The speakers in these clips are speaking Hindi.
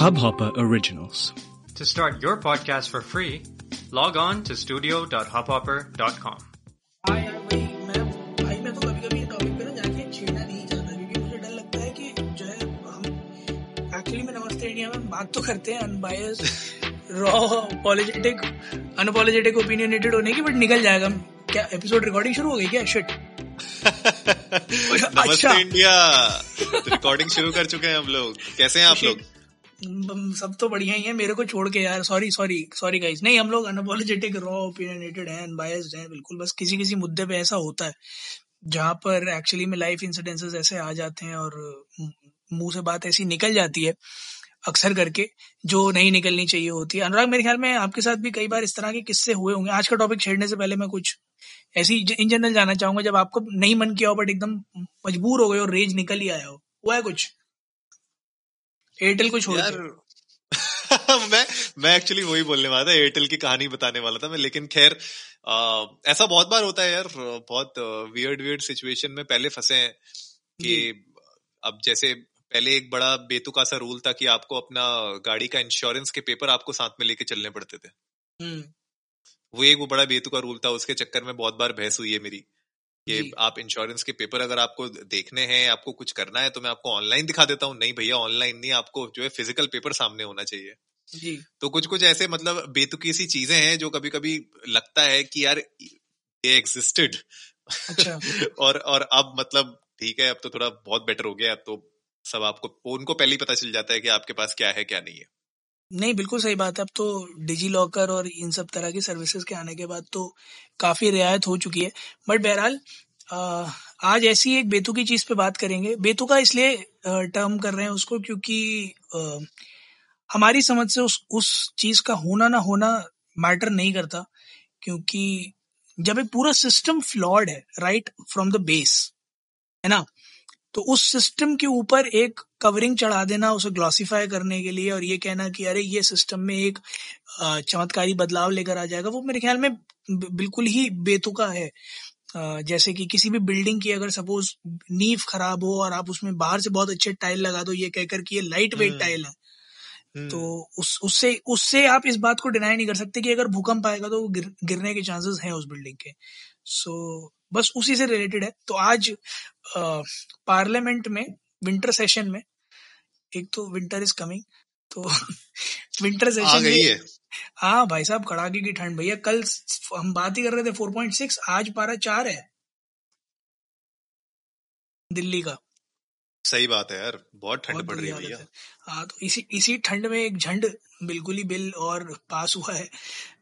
Hubhopper Originals. To start your podcast for free, log on to studio.hubhopper.com. यार वही मैं भाई मैं तो कभी कभी टॉपिक पे ना जाके छेड़ना नहीं चाहता क्योंकि मुझे डर लगता है कि जो है हम एक्चुअली में नमस्ते इंडिया में बात तो करते हैं unbias raw politic unapologetic opinionated होने की बट निकल जाएगा। क्या एपिसोड रिकॉर्डिंग शुरू हो गई क्या? शिट नमस्ते अच्छा। इंडिया रिकॉर्डिंग शुरू कर चुके हैं हम लोग। कैसे हैं आप लोग? सब तो बढ़िया ही है। मेरे को छोड़ के यार सॉरी सॉरी सॉरी गाइस नहीं, हम लोग अनअपोलोजेटिक रॉ ओपिनियनेटेड हैं अनबायस्ड हैं, बिल्कुल। बस किसी किसी मुद्दे पे ऐसा होता है, जहाँ पर एक्चुअली में लाइफ इंसिडेंसेस ऐसे आ जाते हैं और मुँह से बात ऐसी निकल जाती है, अक्सर करके, जो नहीं निकलनी चाहिए होती है। अनुराग, मेरे ख्याल में आपके साथ भी कई बार इस तरह के किस्से हुए होंगे। आज का टॉपिक छेड़ने से पहले मैं कुछ ऐसी, इन जनरल जानना चाहूँगा, जब आपको नहीं मन किया हो बट एकदम मजबूर हो गए और रेज निकल ही आया हो। हुआ है कुछ? एयरटेल को छोड़ यार मैं मैं एक्चुअली वही बोलने वाला था एयरटेल की कहानी बताने वाला था मैं लेकिन खैर ऐसा बहुत बार होता है यार बहुत वियर्ड वियर्ड सिचुएशन में पहले फंसे हैं कि अब जैसे पहले एक बड़ा बेतुका सा रूल था कि आपको अपना गाड़ी का इंश्योरेंस के पेपर आपको साथ में लेके चलने पड़ते थे। हम्म। वो एक वो बड़ा बेतुका रूल था उसके चक्कर में बहुत बार बहस हुई है मेरी। कि आप इंश्योरेंस के पेपर अगर आपको देखने हैं आपको कुछ करना है तो मैं आपको ऑनलाइन दिखा देता हूँ। नहीं भैया ऑनलाइन नहीं आपको जो है फ़िज़िकल पेपर सामने होना चाहिए। जी। तो कुछ कुछ ऐसे मतलब बेतुकी सी चीज़ें हैं जो कभी कभी लगता है कि यार ये एग्जिस्टेड अच्छा। और और अब मतलब ठीक है अब तो थोड़ा बहुत बेटर हो गया अब तो सब आपको उनको पहले ही पता चल जाता है कि आपके पास क्या है क्या नहीं है। नहीं बिल्कुल सही बात है। अब तो डिजी लॉकर और इन सब तरह की सर्विसेज़ के आने के बाद तो काफ़ी रियायत हो चुकी है। बट बहरहाल आज ऐसी एक बेतुकी चीज़ पे बात करेंगे। बेतुका इसलिए टर्म कर रहे हैं उसको क्योंकि अ, हमारी समझ से उस उस चीज़ का होना ना होना मैटर नहीं करता। क्योंकि जब एक पूरा सिस्टम फ्लॉड है राइट फ्रॉम द बेस है ना? तो उस सिस्टम के ऊपर एक कवरिंग चढ़ा देना उसे ग्लॉसिफाई करने के लिए और ये कहना कि अरे ये सिस्टम में एक चमत्कारी बदलाव लेकर आ जाएगा वो मेरे ख्याल में बिल्कुल ही बेतुका है। जैसे कि किसी भी बिल्डिंग की अगर सपोज़ नींव खराब हो और आप उसमें बाहर से बहुत अच्छे टाइल लगा दो ये कहकर कि ये लाइट वेट। टाइल है हम्म, तो उस उससे उससे आप इस बात को डिनाई नहीं कर सकते कि अगर भूकंप आएगा तो गिर, गिरने के चांसेस हैं उस बिल्डिंग के। सो बस उसी से रिलेटेड है। तो आज पार्लियामेंट में विंटर सेशन में एक तो विंटर इज़ कमिंग तो विंटर आ सेशन गई है। हाँ भाई साहब कड़ाके की ठंड। भैया कल हम बात ही कर रहे थे 4.6 आज पारा चार है। दिल्ली का। सही बात है यार बहुत ठंड पड़ रही है भैया। हाँ। तो इसी इसी ठंड में एक झंड बिल्कुल ही बिल और पास हुआ है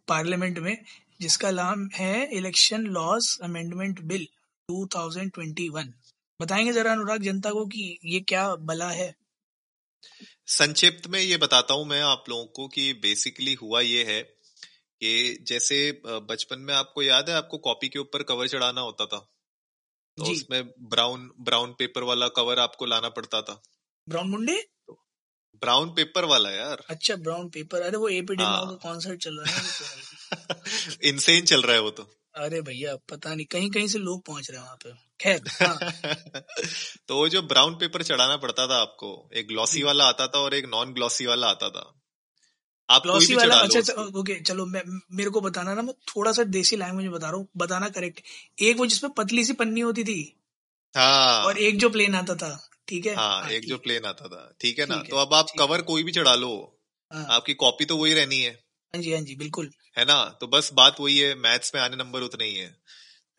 पार्लियामेंट में। जिसका नाम है इलेक्शन लॉज अमेंडमेंट बिल 2021 बताएँगे जरा अनुराग जनता को कि ये क्या बला है? संक्षिप्त में ये बताता हूँ मैं आप लोगों को कि बेसिकली हुआ ये है कि जैसे बचपन में आपको याद है आपको कॉपी के ऊपर कवर चढ़ाना होता था? तो उसमें ब्राउन ब्राउन पेपर वाला कवर आपको लाना पड़ता था। ब्राउन मुंडे? ब्राउन पेपर वाला यार। अच्छा ब्राउन पेपर। अरे वो एपी डेमाओ का हाँ। कॉन्सर्ट चल रहा है इनसेन चल रहा है वो तो। अरे भैया पता नहीं कहीं कहीं से लोग पहुँच रहे हैं वहाँ पे। खैर हाँ। तो वो जो ब्राउन पेपर चढ़ाना पड़ता था आपको एक ग्लॉसी वाला आता था और एक नॉन ग्लॉसी वाला आता था। आप ग्लॉसी वाला? अच्छा अच्छा ओके चलो मैं मेरे को बताना ना मैं थोड़ा सा देसी लैंग्वेज में बता रहा हूँ बताना करेक्ट एक वो जिसपे पतली सी पन्नी होती थी हाँ। और एक जो प्लेन आता था ठीक है? हाँ हाँ एक जो प्लेन आता था ठीक है ना? तो अब आप कवर कोई भी चढ़ा लो। हाँ। आपकी कॉपी तो वही रहनी है। हाँ जी हाँ जी बिल्कुल। है ना? तो बस बात वही है मैथ्स में आने नंबर उतने ही है।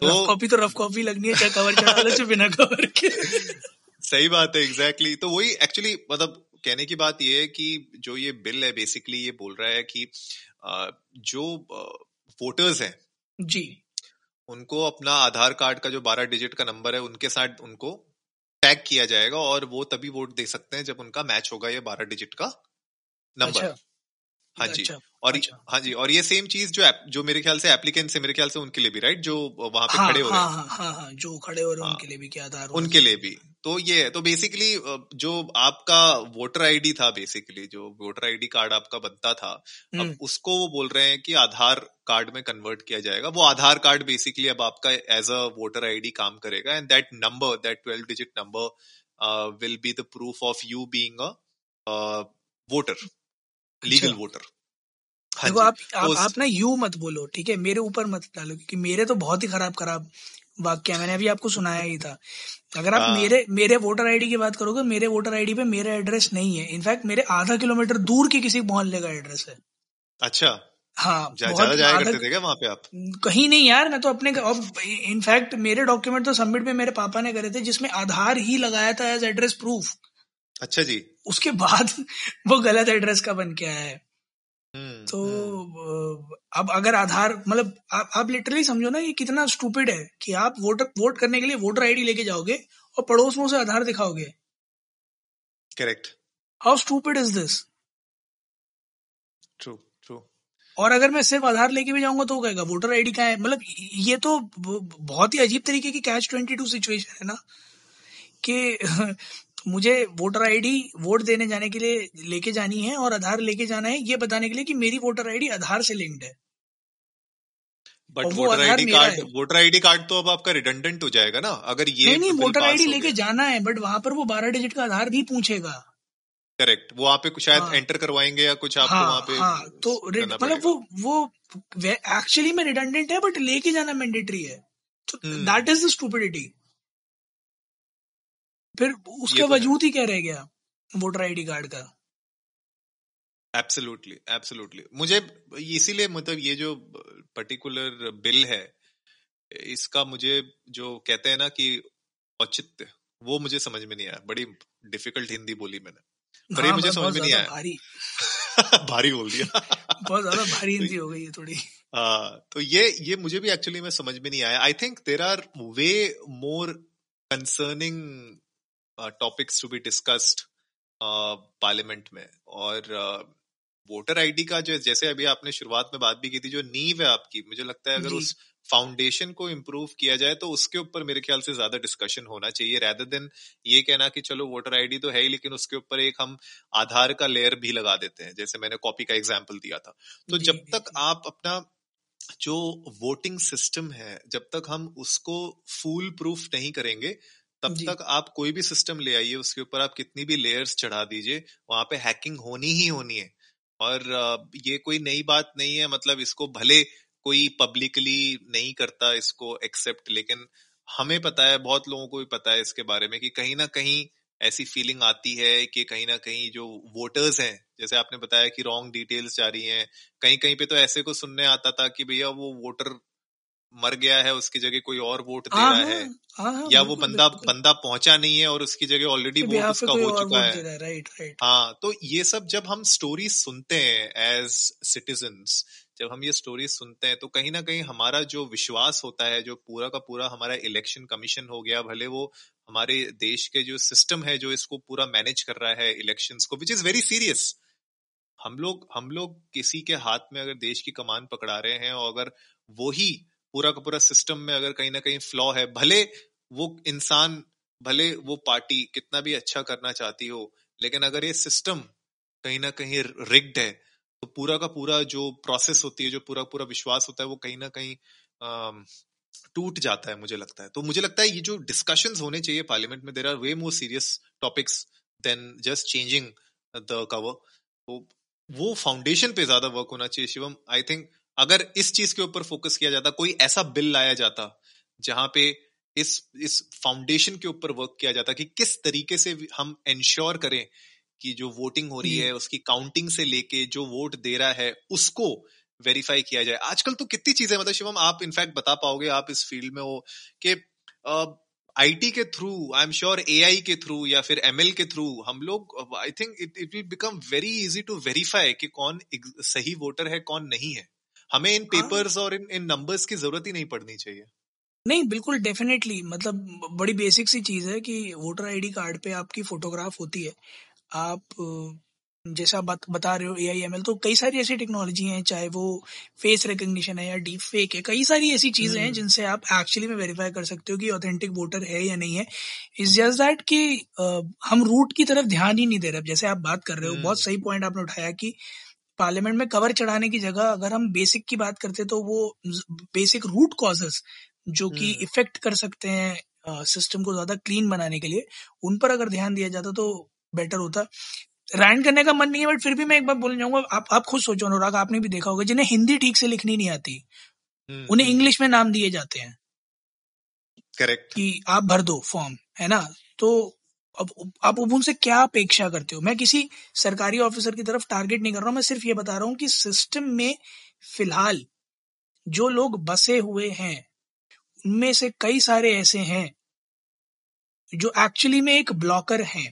तो कॉपी तो रफ कॉपी लगनी है चाहे कवर लो बिना कवर के। सही बात है एग्जैक्टली exactly. तो वही एक्चुअली मतलब कहने की बात ये है कि जो ये बिल है बेसिकली ये बोल रहा है कि जो वोटर्स हैं जी। उनको अपना आधार कार्ड का जो बारह डिजिट का नंबर है उनके साथ उनको टैग किया जाएगा और वो तभी वोट दे सकते हैं जब उनका मैच होगा ये बारह डिजिट का नंबर अच्छा। हाँ जी। अच्छा और अच्छा। हाँ जी और ये सेम चीज़ जो जो मेरे ख्याल से एप्लीकेंट है मेरे ख्याल से उनके लिए भी राइट जो वहाँ पे हाँ खड़े हो रहे हाँ हैं। हाँ हाँ हाँ जो खड़े हो रहे हैं हाँ उनके लिए भी क्या आधार होना उनके लिए भी। तो ये है तो बेसिकली जो आपका वोटर आईडी था बेसिकली जो वोटर आईडी कार्ड आपका बनता था अब हम्म। उसको वो बोल रहे हैं कि आधार कार्ड में कन्वर्ट किया जाएगा। वो आधार कार्ड बेसिकली अब आपका एज अ वोटर आईडी काम करेगा and that number that twelve digit number will be the proof of you being a voter legal voter. हाँ देखो आप आप, आप ना यू मत बोलो ठीक है? मेरे ऊपर मत डालो क्योंकि मेरे तो बहुत ही खराब खराब वाक्य मैंने अभी आपको सुनाया ही था। अगर आप हाँ। मेरे मेरे वोटर आईडी की बात करोगे मेरे वोटर आईडी पे मेरा एड्रेस नहीं है। इनफैक्ट मेरे आधा किलोमीटर दूर की किसी मोहल्ले का एड्रेस है। अच्छा। हाँ ज़्यादा जाया करते थे वहाँ पे आप? कहीं नहीं यार मैं तो अपने इनफैक्ट मेरे डॉक्यूमेंट तो सबमिट में मेरे पापा ने करे थे जिसमें आधार ही लगाया था एज एड्रेस प्रूफ अच्छा जी। उसके बाद वो गलत एड्रेस का बन के आया है। हम्म, तो हम्म। अब अगर आधार मतलब आप आप लिटरली समझो ना ये कितना स्टूपिड है कि आप वोटर वोट करने के लिए वोटर आईडी लेके जाओगे और पड़ोस में उसे आधार दिखाओगे। Correct how stupid is this true true और अगर मैं सिर्फ़ आधार लेके भी जाऊँगा तो वो कहेगा वोटर आईडी का है? मतलब ये तो बहुत ही अजीब तरीके की कैच ट्वेंटी टू सिचुएशन है ना कि मुझे वोटर आईडी वोट देने जाने के लिए लेके जानी है और आधार लेके जाना है ये बताने के लिए कि मेरी वोटर आईडी आधार से लिंक्ड है। But voter ID card voter ID card तो अब आपका रिडंडेंट हो जाएगा ना अगर ये नहीं नहीं वोटर आईडी लेके जाना है बट वहाँ पर वो बारह डिजिट का आधार भी पूछेगा। करेक्ट वो आप शायद हाँ, एंटर करवाएँगे या कुछ आपको हाँ, वहाँ पे हाँ, तो मतलब वो वो एक्चुअली में रिडंडेंट है बट लेके जाना मैंडेटरी है। दैट इज़ द स्टूपिडिटी फिर उसका तो वजूद ही क्या रह गया वोटर आईडी कार्ड का? एब्सोल्युटली एब्सोल्युटली मुझे इसीलिए मतलब ये जो पर्टिकुलर बिल है इसका मुझे जो कहते हैं ना कि औचित्य वो मुझे समझ में नहीं आया। बड़ी डिफ़िकल्ट हिंदी बोली मैंने। पर हाँ, ये मुझे समझ में नहीं आया। भारी। भारी बोल दिया। बहुत ज़्यादा भारी हिंदी हो गई है थोड़ी। हाँ तो ये ये मुझे भी एक्चुअली में समझ में नहीं आया। I think there are way more concerning topics to be discussed parliament में. और वोटर uh, आईडी का जो जैसे अभी आपने शुरुआत में बात भी की थी जो नींव है आपकी मुझे लगता है अगर उस फाउंडेशन को इम्प्रूव किया जाए तो उसके ऊपर मेरे ख्याल से ज़्यादा डिस्कशन होना चाहिए रैदर देन ये कहना कि चलो वोटर आईडी तो है ही लेकिन उसके ऊपर एक हम आधार का लेयर भी लगा देते हैं जैसे मैंने कॉपी का एग्ज़ाम्पल दिया था। तो जब तक आप अपना जो वोटिंग सिस्टम है जब तक हम उसको फूल प्रूफ नहीं करेंगे तब तक आप कोई भी सिस्टम ले आइए उसके ऊपर आप कितनी भी लेयर्स चढ़ा दीजिए वहाँ पे हैकिंग होनी ही होनी है। और ये कोई नई बात नहीं है मतलब इसको भले कोई पब्लिकली नहीं करता इसको एक्सेप्ट लेकिन हमें पता है बहुत लोगों को भी पता है इसके बारे में कि कहीं ना कहीं ऐसी फीलिंग आती है कि कहीं ना कहीं जो वोटर्स हैं जैसे आपने बताया कि रॉन्ग डिटेल्स जा रही हैं कहीं कहीं पे तो ऐसे को सुनने आता था कि भैया वो वोटर मर गया है उसकी जगह कोई और वोट दे हाँ, रहा है हाँ, हाँ, या वो बंदा बंदा पहुँचा नहीं है और उसकी जगह ऑलरेडी वोट उसका हो चुका है। राइट राइट हाँ तो ये सब जब हम स्टोरी सुनते हैं एज सिटीजन जब हम ये स्टोरी सुनते हैं तो कहीं ना कहीं हमारा जो विश्वास होता है जो पूरा का पूरा हमारा इलेक्शन कमीशन हो गया भले वो हमारे देश के जो सिस्टम है जो इसको पूरा मैनेज कर रहा है इलेक्शंस को विच इज़ वेरी सीरियस हम लोग हम लोग किसी के हाथ में अगर देश की कमान पकड़ा रहे हैं और अगर वो ही पूरा का पूरा सिस्टम में अगर कहीं ना कहीं फ्लॉ है, भले वो इंसान, भले वो पार्टी कितना भी अच्छा करना चाहती हो, लेकिन अगर ये सिस्टम कहीं ना कहीं रिग्ड है तो पूरा का पूरा जो प्रोसेस होती है, जो पूरा पूरा विश्वास होता है, वो कहीं ना कहीं टूट जाता है मुझे लगता है। तो मुझे लगता है ये जो डिस्कशन होने चाहिए पार्लियामेंट में there are way more serious topics then just changing the cover तो वो फाउंडेशन पे ज़्यादा वर्क होना चाहिए शिवम। आई थिंक अगर इस चीज़ के ऊपर फोकस किया जाता कोई ऐसा बिल लाया जाता जहाँ पे इस इस फाउंडेशन के ऊपर वर्क किया जाता कि किस तरीके से हम इंश्योर करें कि जो वोटिंग हो रही है उसकी काउंटिंग से लेके जो वोट दे रहा है उसको वेरीफाई किया जाए। आजकल तो कितनी चीज़ें मतलब शिवम आप इनफैक्ट बता पाओगे आप इस फ़ील्ड में हो कि आईटी के through I am sure AI के थ्रू या फिर एमएल के थ्रू हम लोग I think it it will become very easy to verify कि कौन सही वोटर है कौन नहीं है। हमें इन पेपर्स हाँ। और इन इन नंबर्स की ज़रूरत ही नहीं पड़नी चाहिए नहीं बिल्कुल डेफिनेटली मतलब बड़ी बेसिक सी चीज़ है कि वोटर आईडी कार्ड पे आपकी फोटोग्राफ होती है आप जैसा बात बता रहे हो ए आई एम एल तो कई सारी ऐसी टेक्नोलॉजी हैं चाहे वो फेस रिकग्निशन है या डीप फेक है कई सारी ऐसी चीज़ें हैं हम्म। जिनसे आप एक्चुअली में वेरीफाई कर सकते हो कि ऑथेंटिक वोटर है या नहीं है इज़ जस्ट दैट कि हम रूट की तरफ़ ध्यान ही नहीं दे रहे जैसे आप बात कर रहे हो बहुत हम्म। सही पॉइंट आपने उठाया कि पार्लियामेंट में कवर चढ़ाने की जगह अगर हम बेसिक की बात करते तो वो बेसिक रूट कॉजेस जो कि इफ़ेक्ट हम्म। कर सकते हैं सिस्टम को ज़्यादा क्लीन बनाने के लिए उन पर अगर ध्यान दिया जाता तो बेटर होता। रैंड करने का मन नहीं है बट फिर भी मैं एक बार बोलना चाहूँगा आप आप खुद सोचो अनुराग आपने भी देखा होगा जिन्हें हिंदी ठीक से लिखनी नहीं आती हम्म, उन्हें हम्म, इंग्लिश में नाम दिए जाते हैं। करेक्ट कि आप भर दो फॉर्म है ना? तो अब आप अब उनसे क्या अपेक्षा करते हो? मैं किसी सरकारी ऑफिसर की तरफ़ टारगेट नहीं कर रहा हूँ मैं सिर्फ़ ये बता रहा हूँ कि सिस्टम में फ़िलहाल जो लोग बसे हुए हैं उनमें से कई सारे ऐसे हैं जो एक्चुअली में एक ब्लॉकर हैं।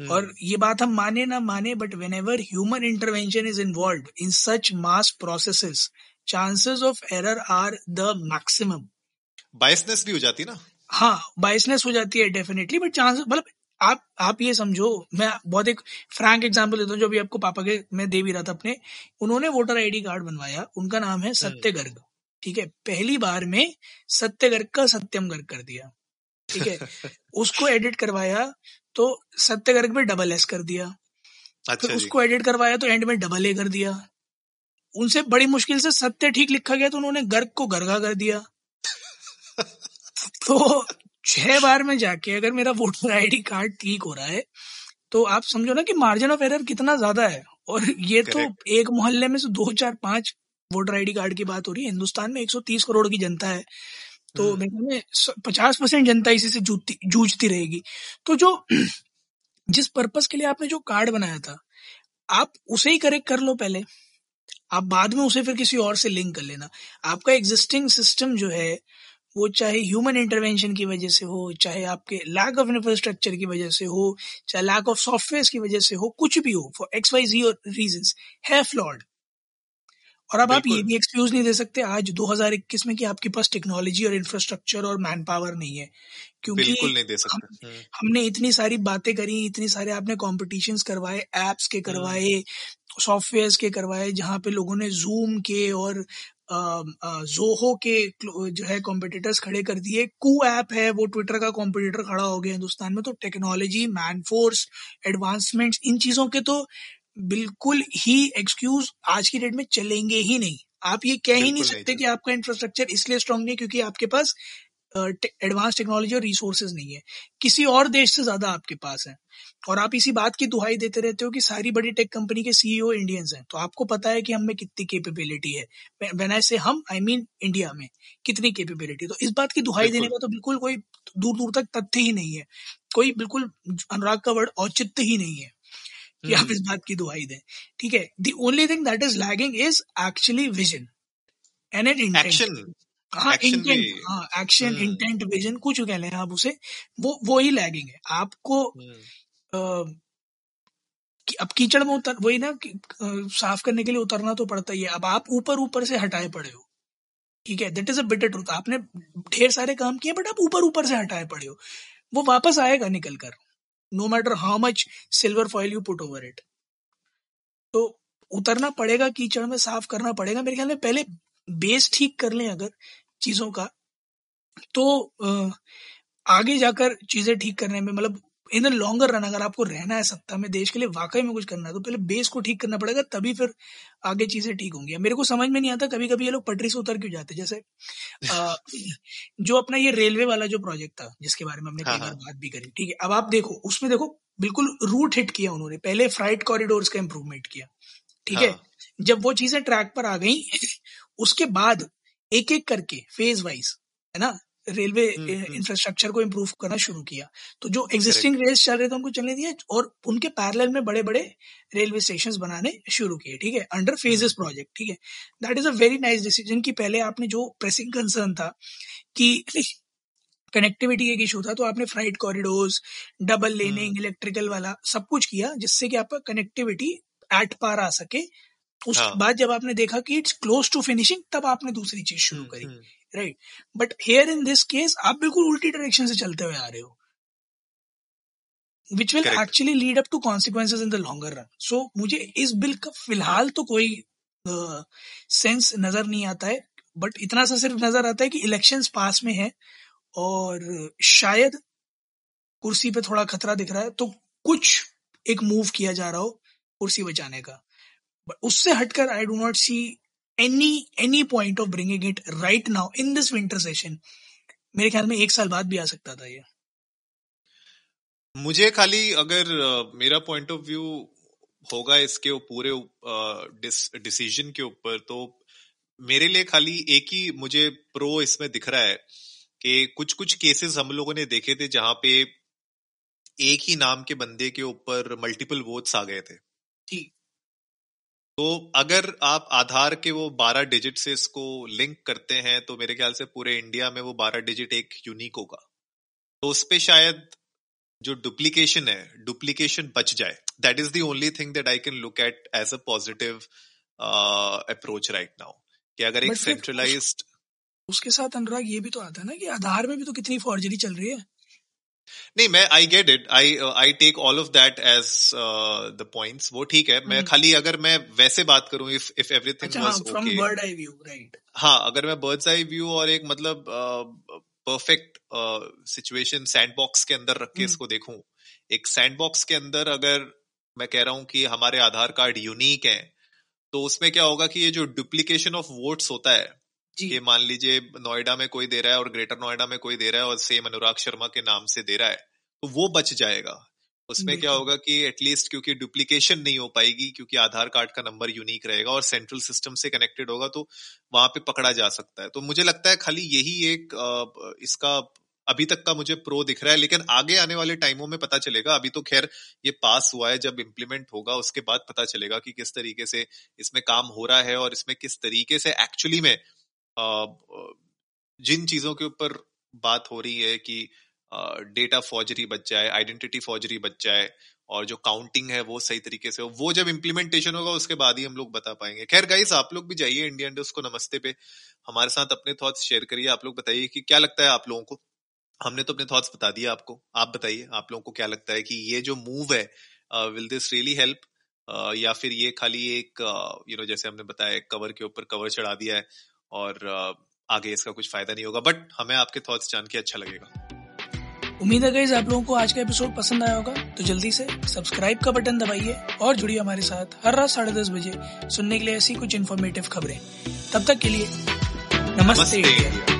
हम्म, और ये बात हम माने ना माने but whenever human intervention is involve in such mass processes chances of error are the maximum biasness भी हो जाती ना? हाँ बायसनेस हो जाती है डेफिनेटली बट चांस मतलब आप आप ये समझो मैं बहुत एक फ्रैंक एग्जांपल देता हूँ जो अभी आपको पापा के मैं दे भी रहा था अपने उन्होंने वोटर आईडी कार्ड बनवाया उनका नाम है सत्य गर्ग ठीक है? पहली बार में सत्य गर्ग का सत्यम गर्ग कर दिया ठीक है? उसको एडिट करवाया तो सत्य गर्ग में डबल एस कर दिया अच्छा फिर उसको एडिट करवाया तो एंड में डबल ए कर दिया उनसे बड़ी मुश्किल से सत्य ठीक लिखा गया तो उन्होंने गर्ग को गर्गा कर दिया। तो छह बार में जाके अगर मेरा वोटर आईडी कार्ड ठीक हो रहा है तो आप समझो ना कि मार्जिन ऑफ़ एरर कितना ज़्यादा है। और ये Correct. तो एक मोहल्ले में से दो चार पाँच वोटर आईडी कार्ड की बात हो रही है। हिंदुस्तान में 130 करोड़ की जनता है। तो हम्म। मेरे पचास परसेंट जनता इसी से जूझती जूझती रहेगी। तो जो जिस पर्पस के लिए आपने जो कार्ड बनाया था आप उसे ही करेक्ट कर लो पहले। आप बाद में उसे फिर किसी और से लिंक कर लेना। आपका एग्जिस्टिंग सिस्टम जो है वो चाहे ह्यूमन इंटरवेंशन की वजह से हो चाहे आपके लैक ऑफ़ इंफ्रास्ट्रक्चर की वजह से हो चाहे लैक ऑफ़ सॉफ्टवेयर की वजह से हो कुछ भी हो for X Y Z reason है फ्लॉड और अब आप ये भी एक्सक्यूज नहीं दे सकते आज 2021 में कि आपके पास टेक्नोलॉजी और इंफ्रास्ट्रक्चर और मैन पावर नहीं है। क्योंकि बिल्कुल नहीं दे सकते। हम्म, हमने इतनी सारी बातें करी इतनी सारे आपने कॉम्पिटिशन करवाए एप्स के करवाए सॉफ्टवेयर्स के करवाए जहाँ पे लोगों ने जूम के और जोहो के जो है कॉम्पिटिटर्स खड़े कर दिए। कू ऐप है वो ट्विटर का कॉम्पिटिटर खड़ा हो गया हिंदुस्तान में। तो टेक्नोलॉजी मैन फोर्स एडवांसमेंट्स इन चीज़ों के तो बिल्कुल ही एक्सक्यूज आज की डेट में चलेंगे ही नहीं। आप ये कह ही नहीं सकते नहीं कि आपका इंफ्रास्ट्रक्चर इसलिए स्ट्रांग नहीं क्योंकि आपके पास एडवांस टेक्नोलॉजी और रिसोर्सेज नहीं है। किसी और देश से ज़्यादा आपके पास है। और आप इसी बात की दुहाई देते रहते हो कि सारी बड़ी टेक कंपनी के सीईओ इंडियंस हैं। तो आपको पता है कि हम में कितनी कैपेबिलिटी है। व्हेन आई से हम आई मीन इंडिया में कितनी कैपेबिलिटी तो इस बात की दुहाई देने का तो बिल्कुल कोई दूर दूर तक तथ्य ही नहीं है। कोई बिल्कुल अनुराग का वर्ड औचित्य ही नहीं है कि आप हम्म, इस बात की दुहाई दें। ठीक है? The only thing that is lagging is actually vision and an intent action हाँ इंटेंट हाँ एक्शन। इंटेंट विजन कुछ कह लें आप उसे वो वो ही लैगिंग है। आपको हम्म, कि- अब कीचड़ में उतर वही ना कि, साफ़ करने के लिए उतरना तो पड़ता ही है। अब आप ऊपर ऊपर से हटाए पड़े हो। ठीक है? That is a bitter truth आपने ढेर सारे काम किए बट आप ऊपर ऊपर से हटाए पड़े हो। वो वापस आएगा निकल कर। No matter how much silver foil you put over it तो उतरना पड़ेगा कीचड़ में साफ़ करना पड़ेगा। मेरे ख्याल में पहले बेस ठीक कर लें अगर चीज़ों का तो आगे जाकर चीज़ें ठीक करने में मतलब इन द लॉन्गर रन अगर आपको रहना है सत्ता में देश के लिए वाकई में कुछ करना है तो पहले बेस को ठीक करना पड़ेगा तभी फिर आगे चीज़ें ठीक होंगी मेरे को समझ में नहीं आता कभी कभी ये लोग पटरी से उतर क्यों जाते हैं। जैसे अ, जो अपना ये रेलवे वाला जो प्रोजेक्ट था जिसके बारे में हमने कई हाँ, बार हाँ। बात भी करी ठीक है अब आप देखो उसमें देखो बिल्कुल रूट हिट किया उन्होंने पहले फ्राइट कॉरिडोर का इम्प्रूवमेंट किया ठीक है हाँ। जब वो चीज़ें ट्रैक पर आ गई उसके बाद एक एक करके फ़ेज़ वाइज है ना? रेलवे हम्म, हम्म। इंफ्रास्ट्रक्चर को इम्प्रूव करना शुरू किया। तो जो एग्जिस्टिंग रेल्स चल रहे थे उनको चलने दिए और उनके पैरेलल में बड़े बड़े रेलवे स्टेशन बनाने शुरू किए ठीक है? अंडर फेजेस प्रोजेक्ट ठीक है? That is a very nice decision कि पहले आपने जो प्रेसिंग कंसर्न था कि कनेक्टिविटी एक इशू था तो आपने freight corridors double laning electrical वाला सब कुछ किया जिससे कि आपका कनेक्टिविटी एट पार आ सके उसके हाँ। बाद जब आपने देखा कि इट्स क्लोज टू फिनिशिंग तब आपने दूसरी चीज़ शुरू हम्म, करी right but here in this case आप बिल्कुल उल्टी डायरेक्शन से चलते हुए आ रहे हो। Which will. Actually lead up to consequences in the longer run so मुझे इस बिल का फ़िलहाल तो कोई सेंस uh, नज़र नहीं आता है बट इतना सा सिर्फ़ नज़र आता है कि इलेक्शंस पास में है और शायद कुर्सी पे थोड़ा खतरा दिख रहा है तो कुछ एक मूव किया जा रहा हो कुर्सी बचाने का। उससे हटकर I do not see any any point of bringing it right now in this winter session मेरे ख्याल में एक साल बाद भी आ सकता था ये। मुझे खाली अगर मेरा पॉइंट ऑफ़ व्यू होगा इसके पूरे डिसीज़न के ऊपर तो मेरे लिए खाली एक ही मुझे प्रो इसमें दिख रहा है कि कुछ कुछ केसेस हम लोगों ने देखे थे जहाँ पे एक ही नाम के बंदे के ऊपर मल्टीपल वोट्स आ गए थे। तो अगर आप आधार के वो बारह डिजिट से इसको लिंक करते हैं तो मेरे ख्याल से पूरे इंडिया में वो बारह डिजिट एक यूनिक होगा। तो उस पर शायद जो डुप्लीकेशन है डुप्लीकेशन बच जाए। That is the only thing that I can look at as a positive approach right now कि अगर एक सेंट्रलाइज्ड उसके साथ अनुराग ये भी तो आता है ना कि आधार में भी तो कितनी फॉर्जरी चल रही है। नहीं मैं I get it I I take all of that as the points वो ठीक है. मैं हम्म। खाली अगर मैं वैसे बात करूँ if if everything was okay bird eye view right हाँ अगर मैं बर्ड्स आई व्यू और एक मतलब परफेक्ट सिचुएशन सैंड बॉक्स के अंदर रख के हम्म। इसको देखूँ. एक सैंड बॉक्स के अंदर अगर मैं कह रहा हूँ कि हमारे आधार कार्ड यूनिक है तो उसमें क्या होगा कि ये जो डुप्लीकेशन ऑफ़ वोट्स होता है कि मान लीजिए नोएडा में कोई दे रहा है और ग्रेटर नोएडा में कोई दे रहा है और सेम अनुराग शर्मा के नाम से दे रहा है तो वो बच जाएगा। उसमें क्या होगा कि एटलीस्ट क्योंकि डुप्लीकेशन नहीं हो पाएगी क्योंकि आधार कार्ड का नंबर यूनिक रहेगा और सेंट्रल सिस्टम से कनेक्टेड होगा तो वहाँ पे पकड़ा जा सकता है। तो मुझे लगता है खाली यही एक इसका अभी तक का मुझे प्रो दिख रहा है लेकिन आगे आने वाले टाइमों में पता चलेगा। अभी तो खैर ये पास हुआ है जब इम्प्लीमेंट होगा उसके बाद पता चलेगा कि किस तरीके से इसमें काम हो रहा है और इसमें किस तरीके से एक्चुअली में जिन चीज़ों के ऊपर बात हो रही है कि डेटा फॉर्जरी बच जाए, आइडेंटिटी फॉर्जरी बच जाए और जो काउंटिंग है वो सही तरीके से हो, वो जब इम्प्लीमेंटेशन होगा उसके बाद ही हम लोग बता पाएँगे। खैर गाइस आप लोग भी जाइए इंडिया इंडस्ट को नमस्ते पे। हमारे साथ अपने थॉट्स शेयर करिए। आप लोग बताइए कि क्या लगता है आप लोगों को? हमने तो अपने थॉट्स बता दिए आपको। आप बताइए, आप लोगों को क्या लगता है कि ये जो मूव है विल दिस रियली हेल्प या फिर ये खाली एक यू नो जैसे हमने बताया कवर के ऊपर कवर चढ़ा दिया है। और आगे इसका कुछ फ़ायदा नहीं होगा बट हमें आपके थॉट्स जान के अच्छा लगेगा। उम्मीद है आप लोगों को आज का एपिसोड पसंद आया होगा तो जल्दी से सब्सक्राइब का बटन दबाइए और जुड़िए हमारे साथ हर रात साढ़े दस बजे सुनने के लिए ऐसी कुछ इन्फॉर्मेटिव खबरें। तब तक के लिए नमस्ते, नमस्ते।